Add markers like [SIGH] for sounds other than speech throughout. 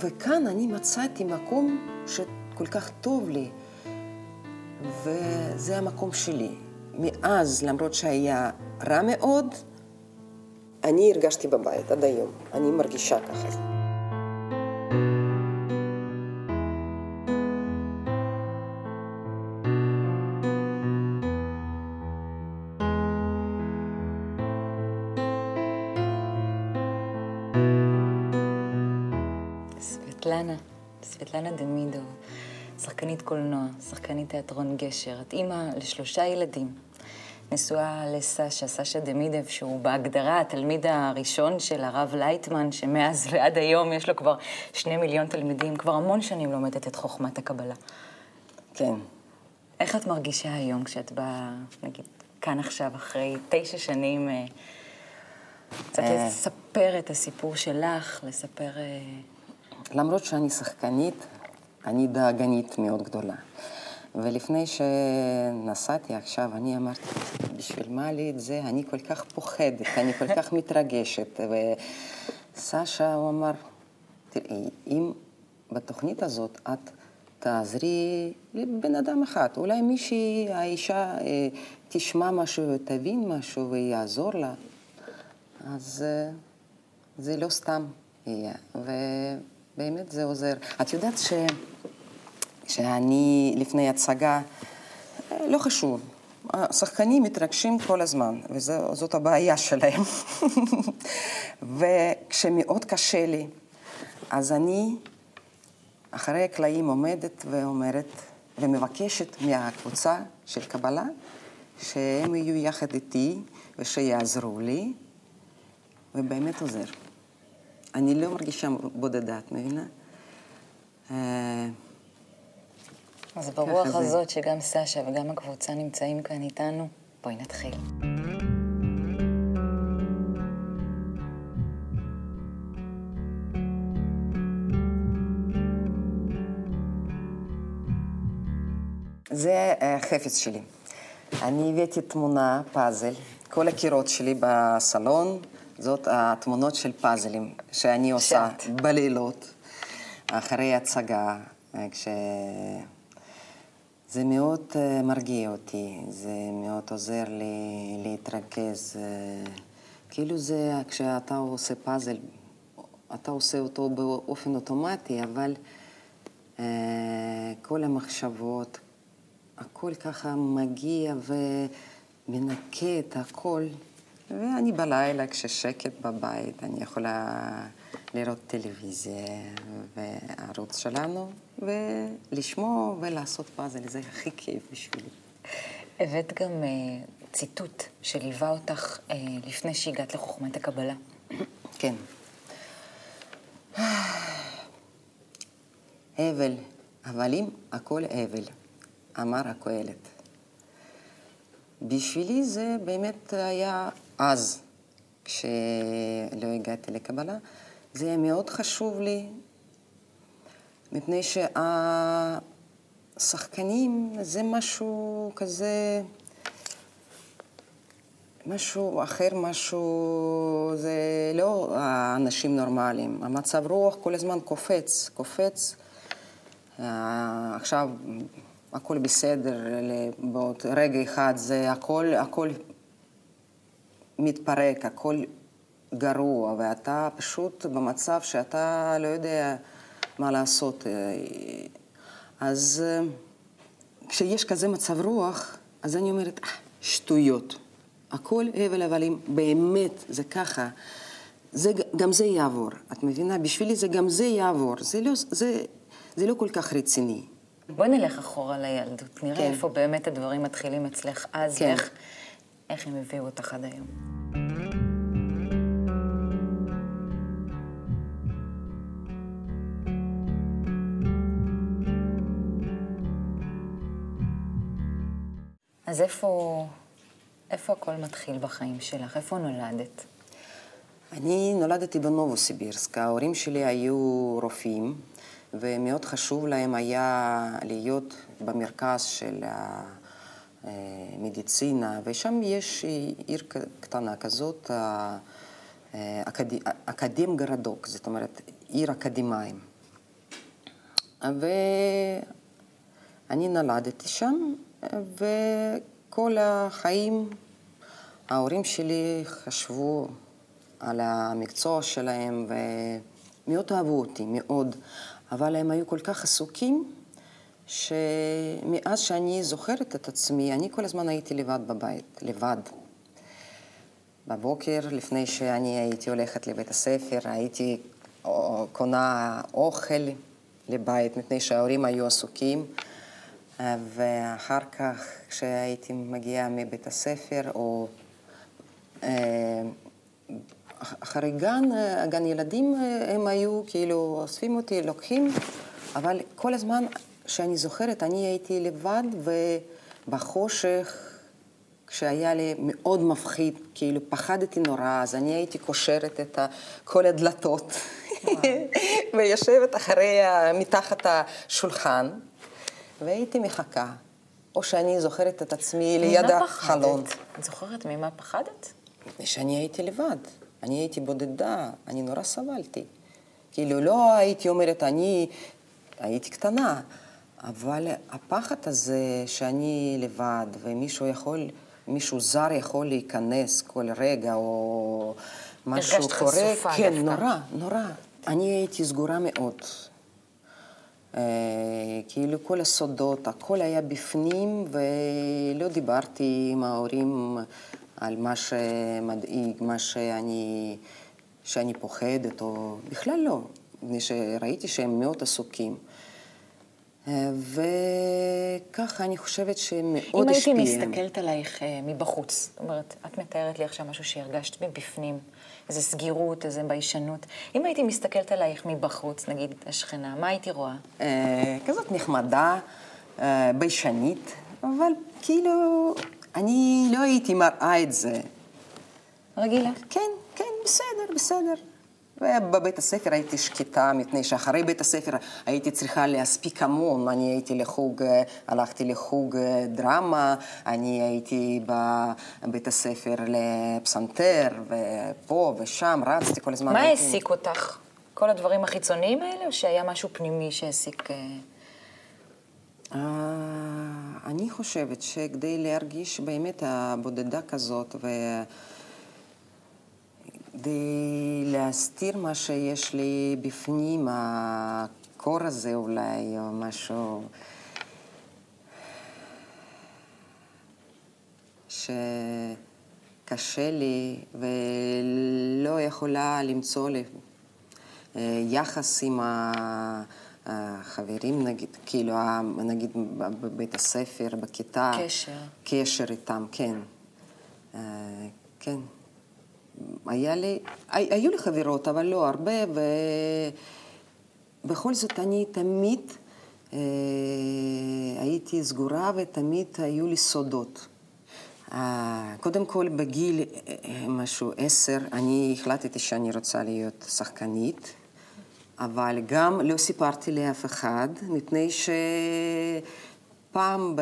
וכאן אני מצאתי מקום שכל כך טוב לי, וזה המקום שלי. מאז, למרות שהיה רע מאוד, אני הרגשתי בבית עד היום. אני מרגישה ככה. שחקנית קולנוע, שחקנית תיאטרון גשר, את אימא לשלושה ילדים. נשואה לסשה, סשה דמידב, שהוא בהגדרה התלמיד הראשון של הרב לייטמן, שמאז ועד היום יש לו כבר שני מיליון תלמידים, כבר המון שנים לומדת את חוכמת הקבלה. כן. איך את מרגישה היום כשאת באה, נגיד, כאן עכשיו, אחרי תשע שנים, אה, קצת אה. לספר את הסיפור שלך, לספר... אה, למרות שאני שחקנית, אני דאגנית מאוד גדולה. ולפני שנסעתי עכשיו, אני אמרתי, בשביל מה לי את זה? אני כל כך פוחדת, אני כל כך מתרגשת. וסשה, הוא אמר, תראי, אם בתוכנית הזאת את תעזרי לבן אדם אחד, אולי מישהי, האישה, אה, תשמע משהו, תבין משהו ויעזור לה, אז אה, זה לא סתם יהיה. ובאמת זה עוזר. את יודעת ש... שאני לפני הצגה, לא חשוב, השחקנים מתרגשים כל הזמן, וזאת הבעיה שלהם. [LAUGHS] וכשמאוד קשה לי, אז אני אחרי הקלעים עומדת ואומרת, ומבקשת מהקבוצה של קבלה, שהם יהיו יחד איתי ושיעזרו לי, ובאמת עוזר. אני לא מרגישה בודדה, את מבינה? אה, אז ברוח זה. הזאת שגם סשה וגם הקבוצה נמצאים כאן איתנו, בואי נתחיל. זה החפץ שלי. אני הבאתי תמונה, פאזל, כל הקירות שלי בסלון, זאת התמונות של פאזלים שאני עושה שאת. בלילות, אחרי הצגה, כש... זה מאוד אה, מרגיע אותי, זה מאוד עוזר לי להתרכז. אה, כאילו זה, כשאתה עושה פאזל, אתה עושה אותו באופן אוטומטי, אבל אה, כל המחשבות, הכל ככה מגיע ומנקה את הכל. ואני בלילה, כששקט בבית, אני יכולה לראות טלוויזיה והערוץ שלנו, ולשמוע ולעשות פאזל, זה הכי כיף בשבילי. הבאת גם אה, ציטוט שליווה אותך אה, לפני שהגעת לחוכמת הקבלה. כן. הבל, אבל אם הכל הבל, אמר הקהלת. בשבילי זה באמת היה אז, כשלא הגעתי לקבלה, זה היה מאוד חשוב לי, מפני שהשחקנים זה משהו כזה, משהו אחר, משהו, זה לא האנשים נורמליים. המצב רוח כל הזמן קופץ, קופץ. אה, עכשיו הכל בסדר, בעוד רגע אחד זה הכל, הכל מתפרק, הכל גרוע, ואתה פשוט במצב שאתה לא יודע מה לעשות. אז אה, כשיש כזה מצב רוח, אז אני אומרת, "אה, שטויות. הכל הבל הבלים, באמת, זה ככה. זה, גם זה יעבור, את מבינה? בשבילי זה גם זה יעבור. זה לא, זה, זה לא כל כך רציני. בואי נלך אחורה לילדות, נראה כן. איפה באמת הדברים מתחילים אצלך אז, כן. ואיך איך הם הביאו אותך עד היום. אז איפה, איפה הכל מתחיל בחיים שלך? איפה נולדת? אני נולדתי בנובוסיבירסק. ההורים שלי היו רופאים, ומאוד חשוב להם היה להיות במרכז של המדיצינה, ושם יש עיר ק- קטנה כזאת, ה- אקד... אקדם גרדוק, זאת אומרת, עיר אקדמאים. ואני נולדתי שם, וכל החיים ההורים שלי חשבו על המקצוע שלהם ומאוד אהבו אותי, מאוד, אבל הם היו כל כך עסוקים, שמאז שאני זוכרת את עצמי, אני כל הזמן הייתי לבד בבית, לבד. בבוקר, לפני שאני הייתי הולכת לבית הספר, הייתי קונה אוכל לבית, מפני שההורים היו עסוקים. ואחר כך, כשהייתי מגיעה מבית הספר, או אה, אחרי גן, גן ילדים, הם היו כאילו אוספים אותי, לוקחים, אבל כל הזמן שאני זוכרת, אני הייתי לבד ובחושך. כשהיה לי מאוד מפחיד, כאילו פחדתי נורא, אז אני הייתי קושרת את כל הדלתות [LAUGHS] ויושבת אחרי, מתחת השולחן, והייתי מחכה. או שאני זוכרת את עצמי ליד החלון. את זוכרת ממה פחדת? שאני הייתי לבד. אני הייתי בודדה, אני נורא סבלתי. כאילו, לא הייתי אומרת, אני הייתי קטנה, אבל הפחד הזה שאני לבד, ומישהו יכול... מישהו זר יכול להיכנס כל רגע, או משהו קורה. כן, דווקא. נורא, נורא. אני הייתי סגורה מאוד. אה, כאילו כל הסודות, הכל היה בפנים, ולא דיברתי עם ההורים על מה שמדאיג, מה שאני, שאני פוחדת, או בכלל לא, מפני שראיתי שהם מאוד עסוקים. וככה אני חושבת שמאוד השפיע. אם הייתי מסתכלת עלייך אה, מבחוץ, זאת אומרת, את מתארת לי עכשיו משהו שהרגשת מבפנים, איזו סגירות, איזו ביישנות. אם הייתי מסתכלת עלייך מבחוץ, נגיד השכנה, מה הייתי רואה? אה, כזאת נחמדה, אה, ביישנית, אבל כאילו, אני לא הייתי מראה את זה. רגילה? כן, כן, בסדר, בסדר. ובבית הספר הייתי שקטה, מפני שאחרי בית הספר הייתי צריכה להספיק המון. אני הייתי לחוג, הלכתי לחוג דרמה, אני הייתי בבית הספר לפסנתר, ופה ושם, רצתי כל הזמן. מה העסיק אותך? כל הדברים החיצוניים האלה, או שהיה משהו פנימי שהעסיק... אה, אה, אני חושבת שכדי להרגיש באמת הבודדה כזאת, ו... כדי להסתיר מה שיש לי בפנים, הקור הזה אולי, או משהו שקשה לי ולא יכולה למצוא לי אה, יחס עם החברים, נגיד, כאילו, נגיד בבית הספר, בכיתה. קשר. קשר איתם, כן. אה, כן. היה לי, היו לי חברות, אבל לא הרבה, ובכל זאת אני תמיד אה, הייתי סגורה ותמיד היו לי סודות. אה, קודם כל, בגיל אה, משהו עשר, אני החלטתי שאני רוצה להיות שחקנית, אבל גם לא סיפרתי לאף אחד, מפני ש... פעם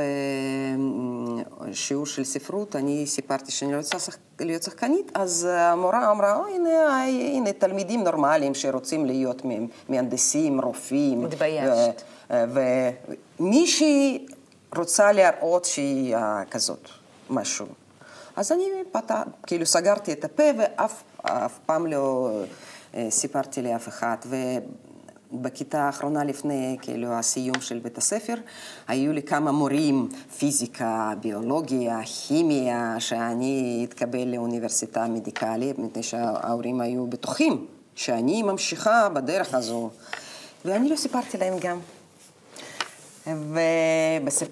בשיעור של ספרות אני סיפרתי שאני רוצה שח... להיות שחקנית, אז המורה אמרה, או, הנה, הנה תלמידים נורמליים שרוצים להיות מהנדסים, רופאים. מתביישת. ומישהי רוצה להראות שהיא כזאת, משהו. אז אני פתח, כאילו סגרתי את הפה ואף פעם לא סיפרתי לאף אחד. בכיתה האחרונה לפני כאילו הסיום של בית הספר, היו לי כמה מורים, פיזיקה, ביולוגיה, כימיה, שאני אתקבל לאוניברסיטה המדיקלית, מפני שההורים היו בטוחים שאני ממשיכה בדרך הזו, ואני לא סיפרתי להם גם.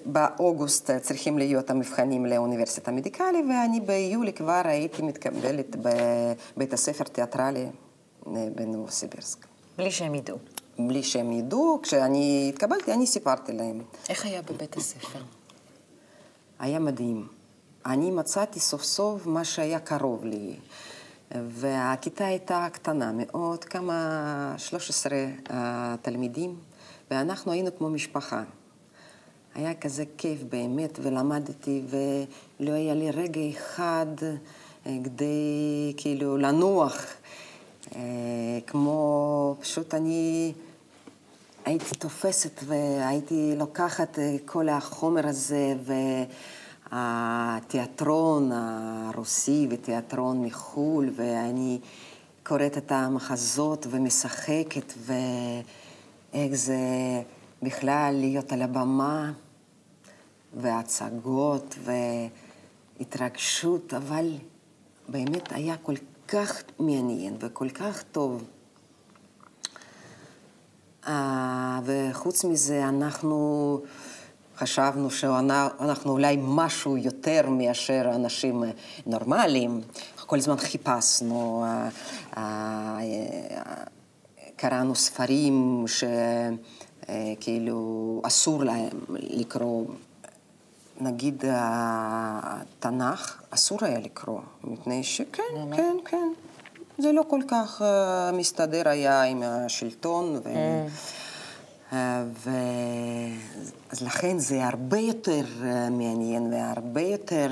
ובאוגוסט צריכים להיות המבחנים לאוניברסיטה המדיקלית, ואני ביולי כבר הייתי מתקבלת בבית הספר תיאטרלי בנובוסיבירסק. בלי שהם ידעו. בלי שהם ידעו. כשאני התקבלתי, אני סיפרתי להם. איך היה בבית הספר? היה מדהים. אני מצאתי סוף סוף מה שהיה קרוב לי. והכיתה הייתה קטנה מאוד, כמה, 13 uh, תלמידים, ואנחנו היינו כמו משפחה. היה כזה כיף באמת, ולמדתי, ולא היה לי רגע אחד uh, כדי כאילו לנוח, uh, כמו פשוט אני... הייתי תופסת והייתי לוקחת אה, כל החומר הזה והתיאטרון הרוסי ותיאטרון מחו"ל, ואני קוראת את המחזות ומשחקת, ואיך זה בכלל להיות על הבמה, והצגות והתרגשות, אבל באמת היה כל כך מעניין וכל כך טוב. אה, וחוץ מזה, אנחנו חשבנו שאנחנו אולי משהו יותר מאשר אנשים נורמליים. כל הזמן חיפשנו, אה, אה, קראנו ספרים שכאילו אסור להם לקרוא. נגיד התנ"ך, אסור היה לקרוא, מפני שכן, כן, כן. זה לא כל כך uh, מסתדר היה עם השלטון. ו... Mm. Uh, ו... אז לכן זה הרבה יותר מעניין והרבה יותר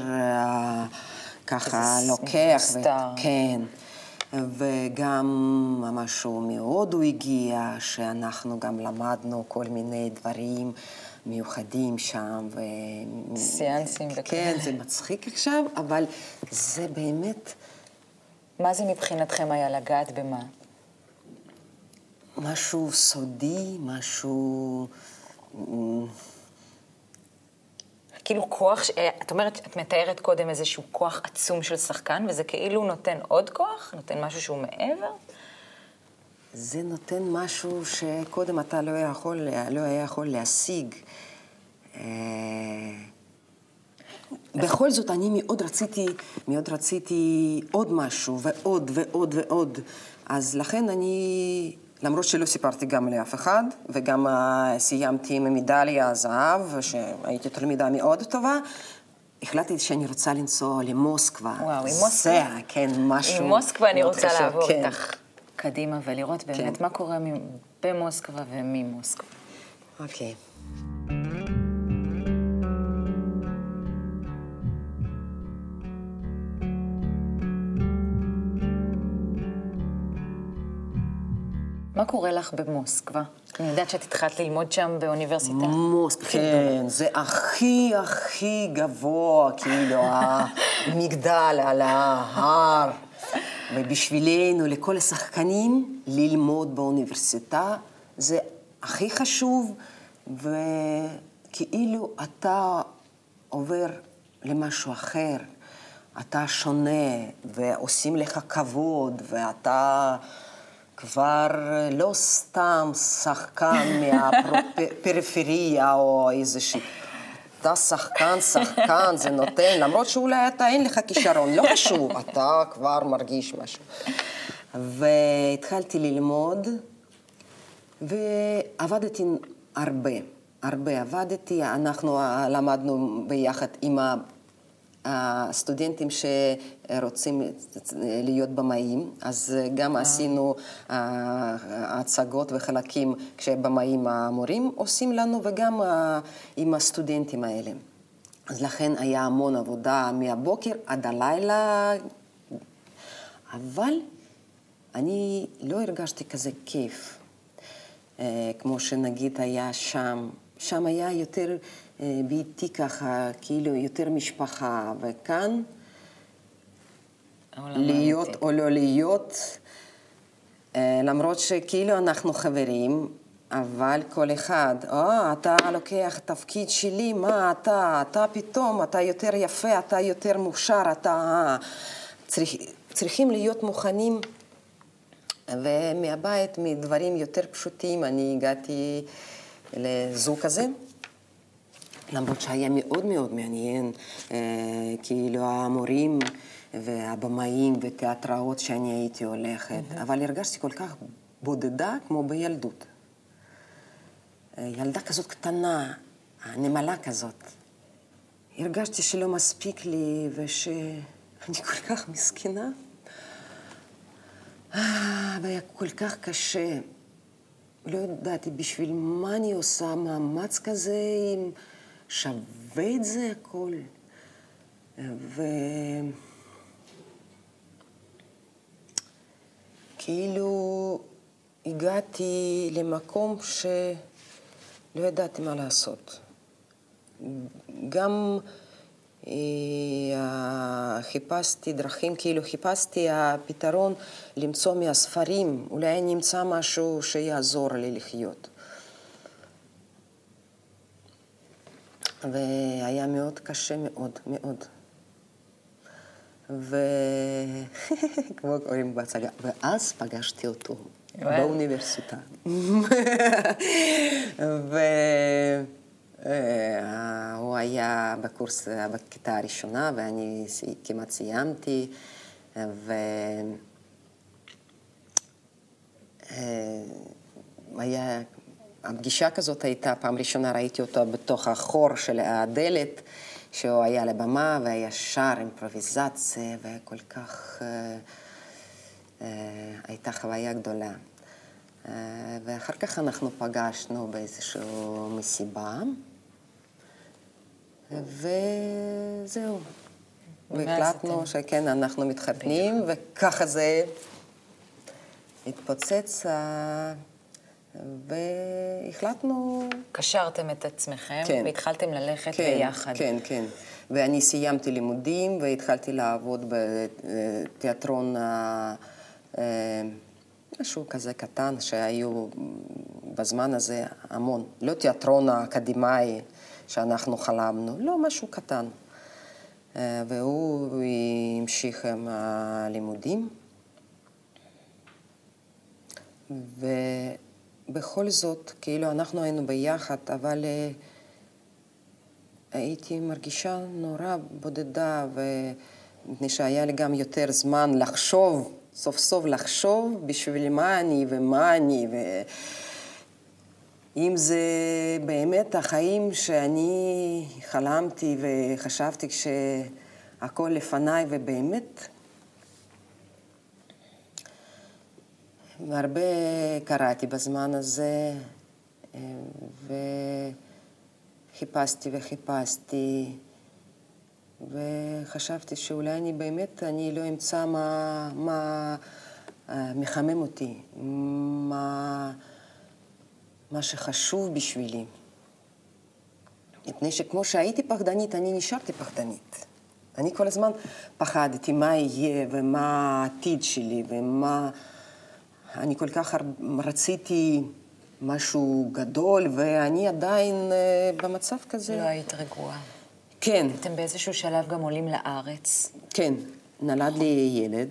ככה לוקח. ו... כן. וגם משהו מהודו הגיע, שאנחנו גם למדנו כל מיני דברים מיוחדים שם. ו... סיאנסים וכאלה. כן, זה מצחיק עכשיו, אבל זה באמת... מה זה מבחינתכם היה לגעת במה? משהו סודי, משהו... כאילו כוח, אה, את אומרת, את מתארת קודם איזשהו כוח עצום של שחקן, וזה כאילו נותן עוד כוח? נותן משהו שהוא מעבר? זה נותן משהו שקודם אתה לא יכול, לא היה יכול להשיג. אה, בכל זאת, אני מאוד רציתי, מאוד רציתי עוד משהו, ועוד ועוד ועוד. אז לכן אני, למרות שלא סיפרתי גם לאף אחד, וגם uh, סיימתי עם מדליה זהב, שהייתי תלמידה מאוד טובה, החלטתי שאני רוצה לנסוע למוסקבה. וואו, עם מוסקבה? זה, כן, משהו... עם מוסקבה אני רוצה חשוב, לעבור כן. איתך קדימה ולראות באמת כן. מה קורה במוסקבה וממוסקבה. אוקיי. Okay. מה קורה לך במוסקבה? אני יודעת שאת התחלת ללמוד שם באוניברסיטה. מוסקבה, כן, זה הכי הכי גבוה, כאילו, המגדל על ההר. ובשבילנו, לכל השחקנים, ללמוד באוניברסיטה זה הכי חשוב, וכאילו אתה עובר למשהו אחר, אתה שונה, ועושים לך כבוד, ואתה... כבר לא סתם שחקן [LAUGHS] מהפריפריה או איזושהי... אתה שחקן, שחקן, זה נותן, למרות שאולי אתה אין לך כישרון, לא חשוב, אתה כבר מרגיש משהו. והתחלתי ללמוד, ועבדתי הרבה, הרבה עבדתי, אנחנו למדנו ביחד עם הסטודנטים שרוצים להיות במאים, אז גם אה. עשינו אה, הצגות וחלקים כשבמאים המורים עושים לנו, וגם אה, עם הסטודנטים האלה. אז לכן היה המון עבודה מהבוקר עד הלילה, אבל אני לא הרגשתי כזה כיף, כמו שנגיד היה שם. שם היה יותר... אה, ביתי ככה, כאילו יותר משפחה, וכאן להיות או לא להיות, אה, למרות שכאילו אנחנו חברים, אבל כל אחד, אה, אתה לוקח תפקיד שלי, מה אתה, אתה פתאום, אתה יותר יפה, אתה יותר מוכשר, אתה... צריך, צריכים להיות מוכנים. ומהבית, מדברים יותר פשוטים, אני הגעתי לזוג כזה. למרות שהיה מאוד מאוד מעניין, אה, כאילו המורים והבמאים ותיאטראות שאני הייתי הולכת. אבל הרגשתי כל כך בודדה כמו בילדות. אה, ילדה כזאת קטנה, נמלה כזאת. הרגשתי שלא מספיק לי ושאני [LAUGHS] כל כך מסכנה. אה, והיה כל כך קשה. לא ידעתי בשביל מה אני עושה מאמץ כזה עם... שווה את זה הכל. וכאילו הגעתי למקום שלא ידעתי מה לעשות. גם אה, חיפשתי דרכים, כאילו חיפשתי הפתרון למצוא מהספרים, אולי נמצא משהו שיעזור לי לחיות. והיה מאוד קשה מאוד, מאוד. וכמו [LAUGHS] קוראים בהצגה, ואז פגשתי אותו באוניברסיטה. [LAUGHS] והוא היה בקורס, בכיתה הראשונה, ואני כמעט סיימתי, ו... היה, הפגישה כזאת הייתה, פעם ראשונה ראיתי אותו בתוך החור של הדלת. שהוא היה על הבמה והיה שר אימפרוביזציה, וכל כך... אה, אה, הייתה חוויה גדולה. אה, ואחר כך אנחנו פגשנו באיזושהי מסיבה, וזהו. והחלטנו שכן, אנחנו מתחתנים, וככה זה התפוצץ. והחלטנו... קשרתם את עצמכם, כן, והתחלתם ללכת כן, ביחד. כן, כן. ואני סיימתי לימודים והתחלתי לעבוד בתיאטרון, אה, משהו כזה קטן, שהיו בזמן הזה המון. לא תיאטרון האקדמאי שאנחנו חלמנו, לא, משהו קטן. אה, והוא המשיך עם הלימודים. ו... בכל זאת, כאילו אנחנו היינו ביחד, אבל uh, הייתי מרגישה נורא בודדה, ומפני שהיה לי גם יותר זמן לחשוב, סוף סוף לחשוב בשביל מה אני ומה אני, ואם זה באמת החיים שאני חלמתי וחשבתי כשהכול לפניי, ובאמת והרבה קראתי בזמן הזה, אה, וחיפשתי וחיפשתי, וחשבתי שאולי אני באמת, אני לא אמצא מה, מה אה, מחמם אותי, מה, מה שחשוב בשבילי. מפני שכמו שהייתי פחדנית, אני נשארתי פחדנית. אני כל הזמן פחדתי מה יהיה ומה העתיד שלי ומה... אני כל כך רציתי משהו גדול, ואני עדיין אה, במצב כזה. לא היית רגועה. כן. אתם באיזשהו שלב גם עולים לארץ. כן, נולד לי ילד.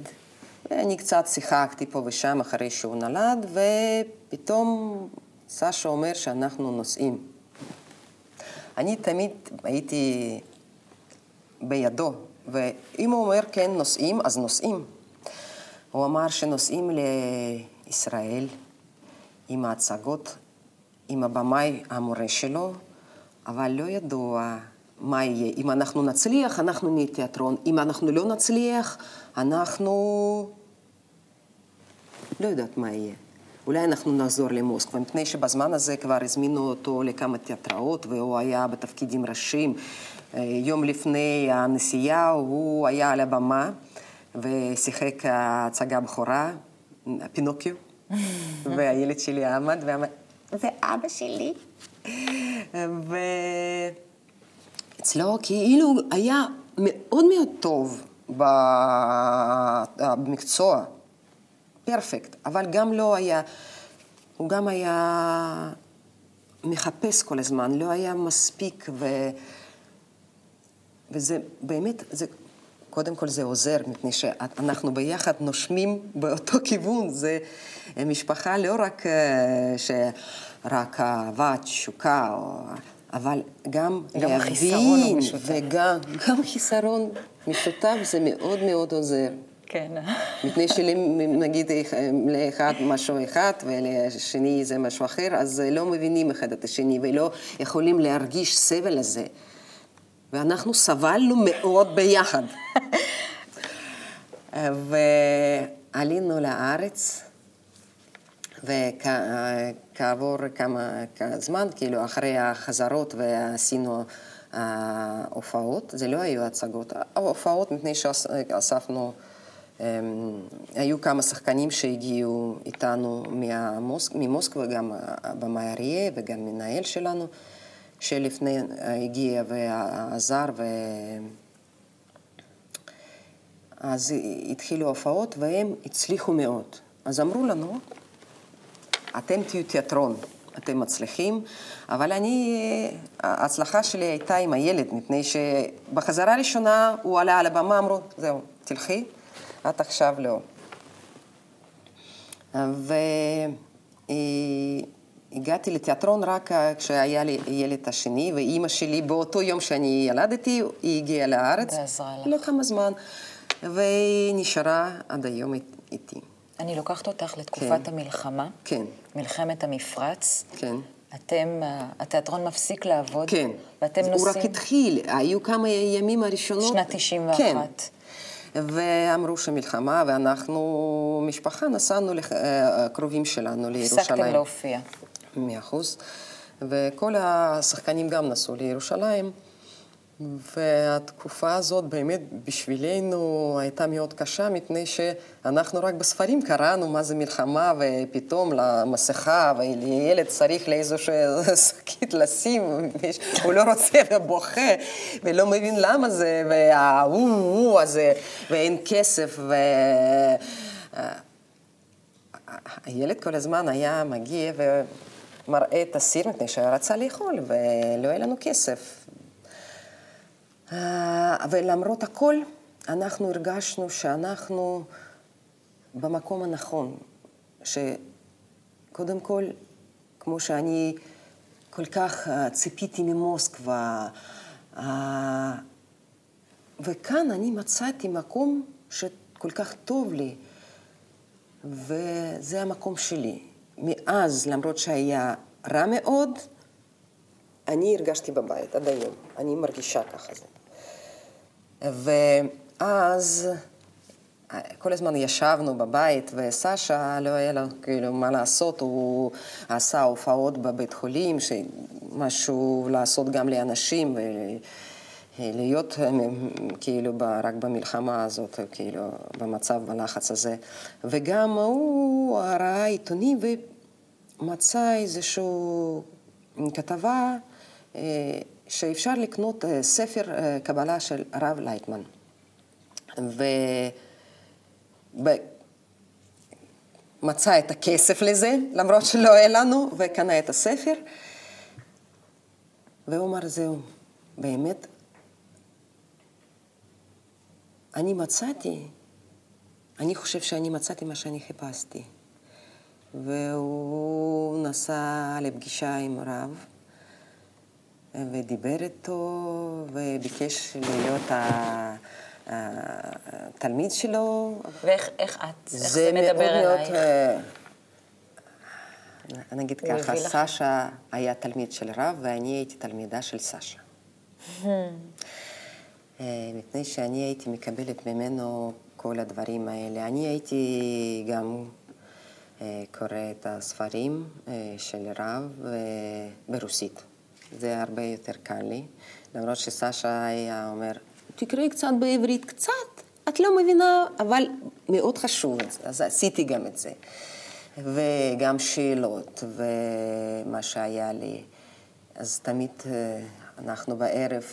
ואני קצת שיחקתי פה ושם אחרי שהוא נולד, ופתאום סשה אומר שאנחנו נוסעים. אני תמיד הייתי בידו, ואם הוא אומר כן נוסעים, אז נוסעים. הוא אמר שנוסעים ישראל, עם ההצגות, עם הבמאי המורה שלו, אבל לא ידוע מה יהיה. אם אנחנו נצליח, אנחנו נהיה תיאטרון. אם אנחנו לא נצליח, אנחנו... לא יודעת מה יהיה. אולי אנחנו נחזור למוסקבה, מפני שבזמן הזה כבר הזמינו אותו לכמה תיאטראות, והוא היה בתפקידים ראשיים. אה, יום לפני הנסיעה הוא היה על הבמה ושיחק הצגה בכורה, פינוקיו, והילד שלי עמד ואמר, זה אבא שלי. ואצלו כאילו היה מאוד מאוד טוב במקצוע, פרפקט, אבל גם לא היה, הוא גם היה מחפש כל הזמן, לא היה מספיק, ו... וזה באמת, זה קודם כל זה עוזר, מפני שאנחנו ביחד נושמים באותו כיוון. זה משפחה לא רק אה, שרק אהבה, תשוקה, אבל גם, גם להבין, וגם גם חיסרון משותף, זה מאוד מאוד עוזר. כן. מפני שנגיד לאחד משהו אחד ולשני זה משהו אחר, אז לא מבינים אחד את השני ולא יכולים להרגיש סבל הזה. ואנחנו סבלנו מאוד ביחד. ועלינו לארץ, וכעבור כמה זמן, כאילו אחרי החזרות ועשינו הופעות, זה לא היו הצגות, ההופעות מפני שאספנו היו כמה שחקנים שהגיעו איתנו מהמוסק, ממוסקבה, גם הבמאי אריה וגם מנהל שלנו, שלפני הגיע ועזר, ו... אז התחילו הופעות והם הצליחו מאוד. אז אמרו לנו, אתם תהיו תיאטרון, אתם מצליחים, אבל אני, ההצלחה שלי הייתה עם הילד, מפני שבחזרה הראשונה הוא עלה על הבמה, אמרו, זהו, תלכי, את עכשיו לא. והגעתי לתיאטרון רק כשהיה לי ילד השני, ואימא שלי באותו יום שאני ילדתי, היא הגיעה לארץ. ועזרה לך. לא כמה זמן, והיא נשארה עד היום איתי. אני לוקחת אותך לתקופת כן. המלחמה. כן. מלחמת המפרץ. כן. אתם, התיאטרון מפסיק לעבוד. כן. ואתם נוסעים... הוא רק התחיל, היו כמה ימים הראשונות. שנת 91. כן. ואמרו שמלחמה, ואנחנו, משפחה, נסענו לקרובים שלנו לירושלים. הפסקתם להופיע. מאה אחוז. וכל השחקנים גם נסעו לירושלים. והתקופה הזאת באמת בשבילנו הייתה מאוד קשה, מפני שאנחנו רק בספרים קראנו מה זה מלחמה, ופתאום למסכה, וילד צריך לאיזושהי [LAUGHS] שקית לשים, הוא לא רוצה ובוכה, ולא מבין למה זה, והוא הזה, ואין כסף, ו... הילד כל הזמן היה מגיע ומראה את הסיר, מפני שרצה לאכול, ולא היה לנו כסף. אה, ולמרות הכל, אנחנו הרגשנו שאנחנו במקום הנכון, שקודם כל, כמו שאני כל כך אה, ציפיתי ממוסקבה, אה, וכאן אני מצאתי מקום שכל כך טוב לי, וזה המקום שלי. מאז, למרות שהיה רע מאוד, אני הרגשתי בבית עד היום, אני מרגישה ככה זה. ואז כל הזמן ישבנו בבית, וסשה, לא היה לו כאילו מה לעשות, הוא עשה הופעות בבית חולים, משהו לעשות גם לאנשים, ולהיות כאילו רק במלחמה הזאת, כאילו במצב, בלחץ הזה. וגם הוא ראה עיתונים ומצא איזושהי כתבה אה, שאפשר לקנות אה, ספר אה, קבלה של הרב לייטמן. ומצא את הכסף לזה, למרות שלא היה לנו, וקנה את הספר. והוא אמר, זהו, באמת, אני מצאתי, אני חושב שאני מצאתי מה שאני חיפשתי. והוא נסע לפגישה עם רב. ודיבר איתו, וביקש להיות התלמיד שלו. ואיך איך את, איך זה מדבר אלייך? אה, אני אגיד ככה, סשה היה תלמיד של רב, ואני הייתי תלמידה של סשה. Hmm. אה, מפני שאני הייתי מקבלת ממנו כל הדברים האלה. אני הייתי גם אה, קורא את הספרים של רב ברוסית. זה הרבה יותר קל לי. למרות שסשה היה אומר, תקראי קצת בעברית, קצת, את לא מבינה, אבל מאוד חשוב, אז עשיתי גם את זה. וגם שאלות, ומה שהיה לי. אז תמיד אה, אנחנו בערב,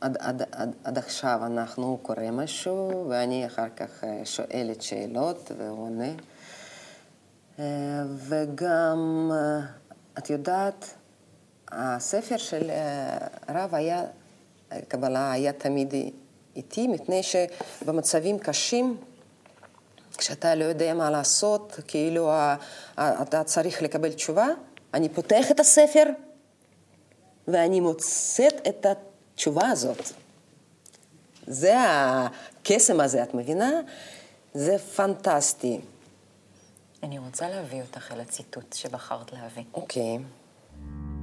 עד, עד, עד, עד עכשיו אנחנו קורא משהו, ואני אחר כך אה, שואלת שאלות והוא עונה. אה, וגם, את יודעת, הספר של הרב אה, היה, קבלה היה תמיד איתי, מפני שבמצבים קשים, כשאתה לא יודע מה לעשות, כאילו אתה צריך לקבל תשובה, אני פותח את הספר ואני מוצאת את התשובה הזאת. זה הקסם הזה, את מבינה? זה פנטסטי. אני רוצה להביא אותך אל הציטוט שבחרת להביא. אוקיי. Okay.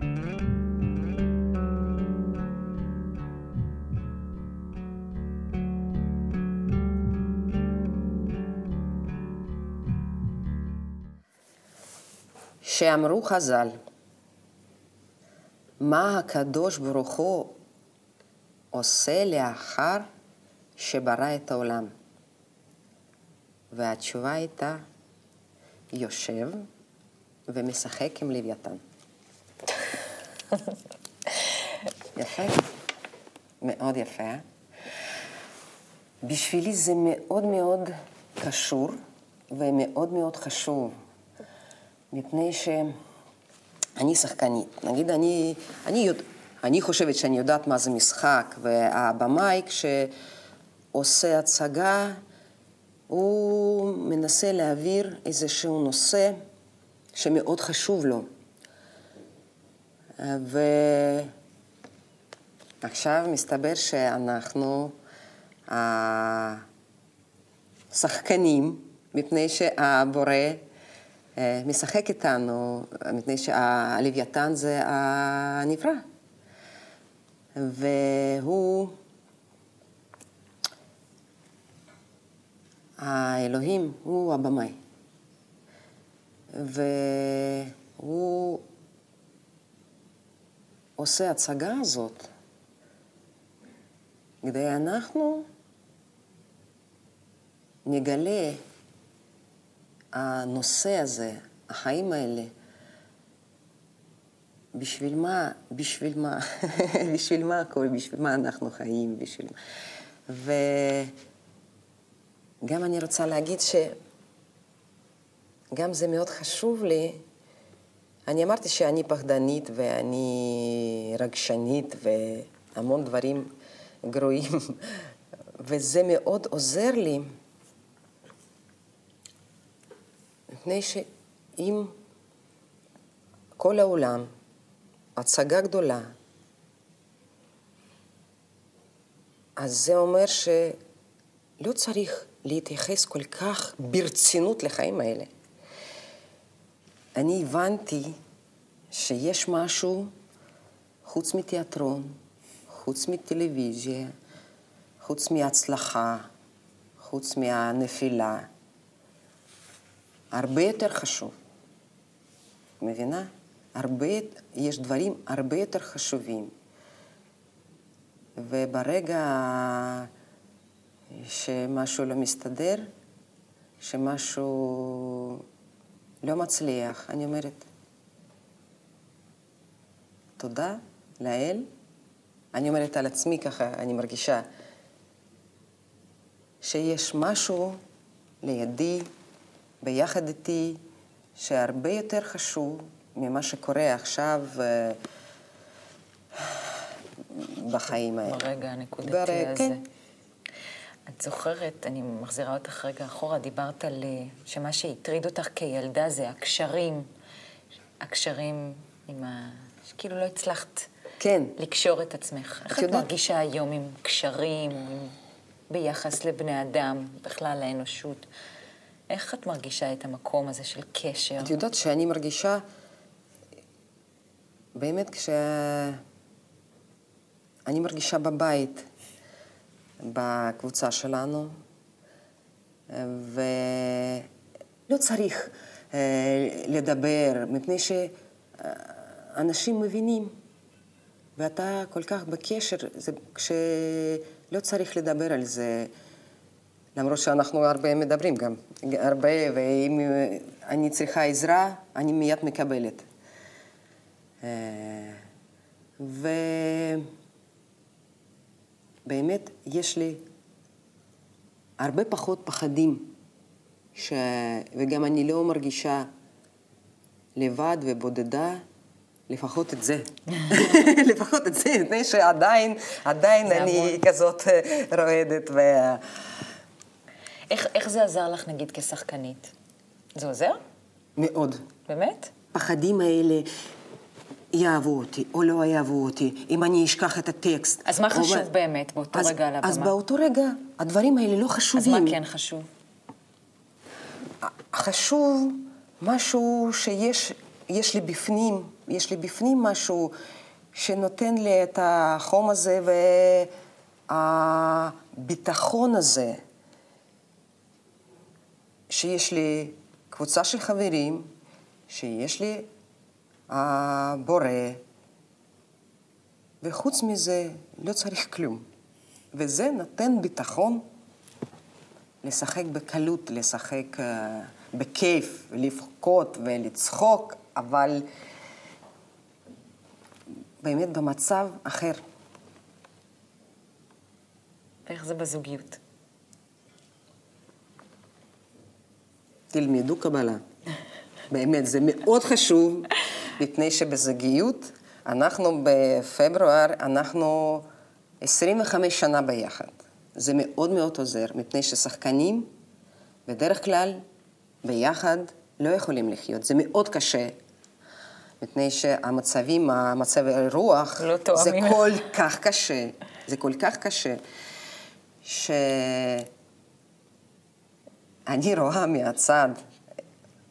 שאמרו חז"ל, מה הקדוש ברוך הוא עושה לאחר שברא את העולם? והתשובה הייתה, יושב ומשחק עם לוויתן. [LAUGHS] יפה, מאוד יפה. בשבילי זה מאוד מאוד קשור ומאוד מאוד חשוב, מפני שאני שחקנית. נגיד, אני, אני, יודע, אני חושבת שאני יודעת מה זה משחק, והבמאי כשעושה הצגה, הוא מנסה להעביר איזשהו נושא שמאוד חשוב לו. ועכשיו מסתבר שאנחנו השחקנים, מפני שהבורא משחק איתנו, מפני שהלוויתן זה הנברא. והוא, האלוהים הוא הבמאי. והוא עושה הצגה הזאת כדי אנחנו נגלה הנושא הזה, החיים האלה, בשביל מה, בשביל מה, [LAUGHS] בשביל מה הכל, בשביל מה אנחנו חיים, בשביל מה. וגם אני רוצה להגיד שגם זה מאוד חשוב לי. אני אמרתי שאני פחדנית ואני רגשנית והמון דברים גרועים, [LAUGHS] וזה מאוד עוזר לי, מפני שאם כל העולם הצגה גדולה, אז זה אומר שלא צריך להתייחס כל כך ברצינות לחיים האלה. אני הבנתי שיש משהו חוץ מתיאטרון, חוץ מטלוויזיה, חוץ מהצלחה, חוץ מהנפילה, הרבה יותר חשוב. מבינה? הרבה, יש דברים הרבה יותר חשובים. וברגע שמשהו לא מסתדר, שמשהו לא מצליח, אני אומרת, תודה לאל. אני אומרת על עצמי ככה, אני מרגישה שיש משהו לידי, ביחד איתי, שהרבה יותר חשוב ממה שקורה עכשיו אה, בחיים האלה. ברגע הנקודתי בר... הזה. כן. את זוכרת, אני מחזירה אותך רגע אחורה, דיברת על אה, שמה שהטריד אותך כילדה זה הקשרים, הקשרים עם ה... שכאילו לא הצלחת כן. לקשור את עצמך. איך את יודעת... מרגישה היום עם קשרים. ביחס לבני אדם, בכלל לאנושות? איך את מרגישה את המקום הזה של קשר? את יודעת שאני מרגישה באמת כשאני מרגישה בבית בקבוצה שלנו, ולא צריך אה, לדבר, מפני שאנשים מבינים, ואתה כל כך בקשר, זה כשלא צריך לדבר על זה. למרות שאנחנו הרבה מדברים גם, הרבה, ואם אני צריכה עזרה, אני מיד מקבלת. אה, ובאמת יש לי הרבה פחות פחדים, ש... וגם אני לא מרגישה לבד ובודדה, לפחות את זה. [LAUGHS] לפחות את זה, מפני שעדיין, עדיין אני. כזאת אה, רועדת. ו... איך, איך זה עזר לך, נגיד, כשחקנית? זה עוזר? מאוד. באמת? פחדים האלה, יאהבו אותי או לא יאהבו אותי, אם אני אשכח את הטקסט. אז מה חשוב או... באמת באותו אז, רגע על הבמה? אז באותו רגע הדברים האלה לא חשובים. אז מה כן חשוב? חשוב משהו שיש יש לי בפנים, יש לי בפנים משהו שנותן לי את החום הזה והביטחון הזה, שיש לי קבוצה של חברים, שיש לי הבורא, וחוץ מזה לא צריך כלום. וזה נותן ביטחון לשחק בקלות, לשחק uh, בכיף, לבכות ולצחוק, אבל באמת במצב אחר. ואיך זה בזוגיות? תלמדו קבלה. באמת, זה מאוד חשוב, מפני שבזוגיות, אנחנו בפברואר, אנחנו 25 שנה ביחד. זה מאוד מאוד עוזר, מפני ששחקנים בדרך כלל ביחד לא יכולים לחיות. זה מאוד קשה, מפני שהמצבים, המצב הרוח, לא זה כל כך קשה, זה כל כך קשה, שאני רואה מהצד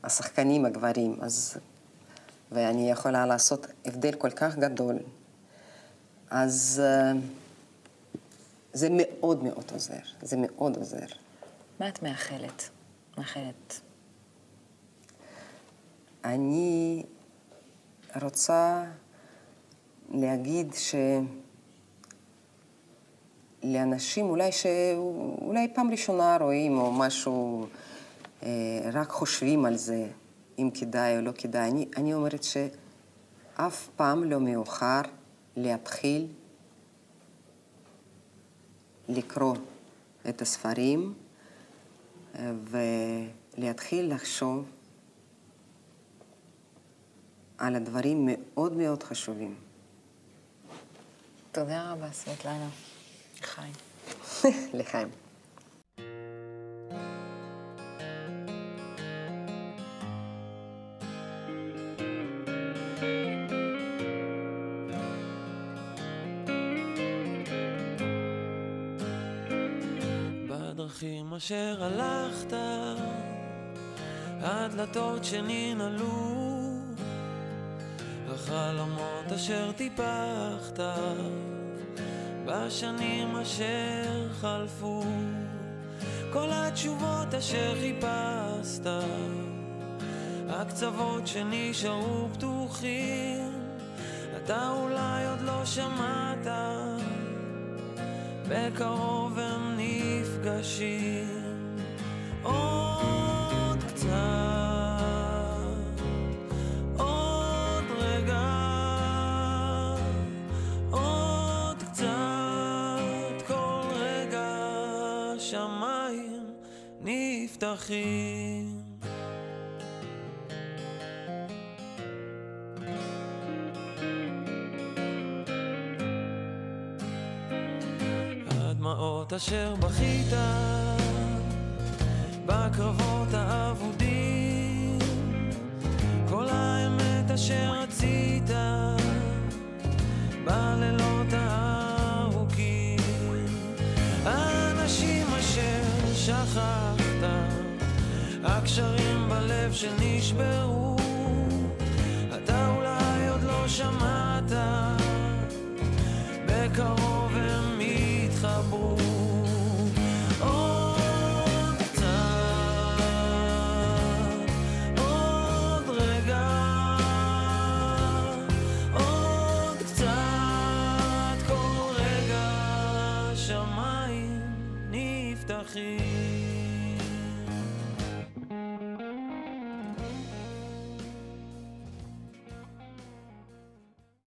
השחקנים הגברים, אז... ואני יכולה לעשות הבדל כל כך גדול. אז uh, זה מאוד מאוד עוזר, זה מאוד עוזר. מה את מאחלת? מאחלת. אני רוצה להגיד שלאנשים אולי שאולי פעם ראשונה רואים או משהו, אה, רק חושבים על זה, אם כדאי או לא כדאי. אני, אני אומרת שאף פעם לא מאוחר להתחיל לקרוא את הספרים אה, ולהתחיל לחשוב על הדברים מאוד מאוד חשובים. תודה רבה, סבטלנה. לחיים. [LAUGHS] לחיים. בדרכים אשר הלכת, הדלתות שננעלו החלומות אשר טיפחת בשנים אשר חלפו כל התשובות אשר חיפשת הקצוות שנשארו פתוחים אתה אולי עוד לא שמעת בקרוב הם נפגשים הדמעות אשר בכית בקרבות האבודים. כל האמת אשר רצית בלילות הארוכים. האנשים אשר שכחת הקשרים בלב שנשברו, אתה אולי עוד לא שמעת, בקרוב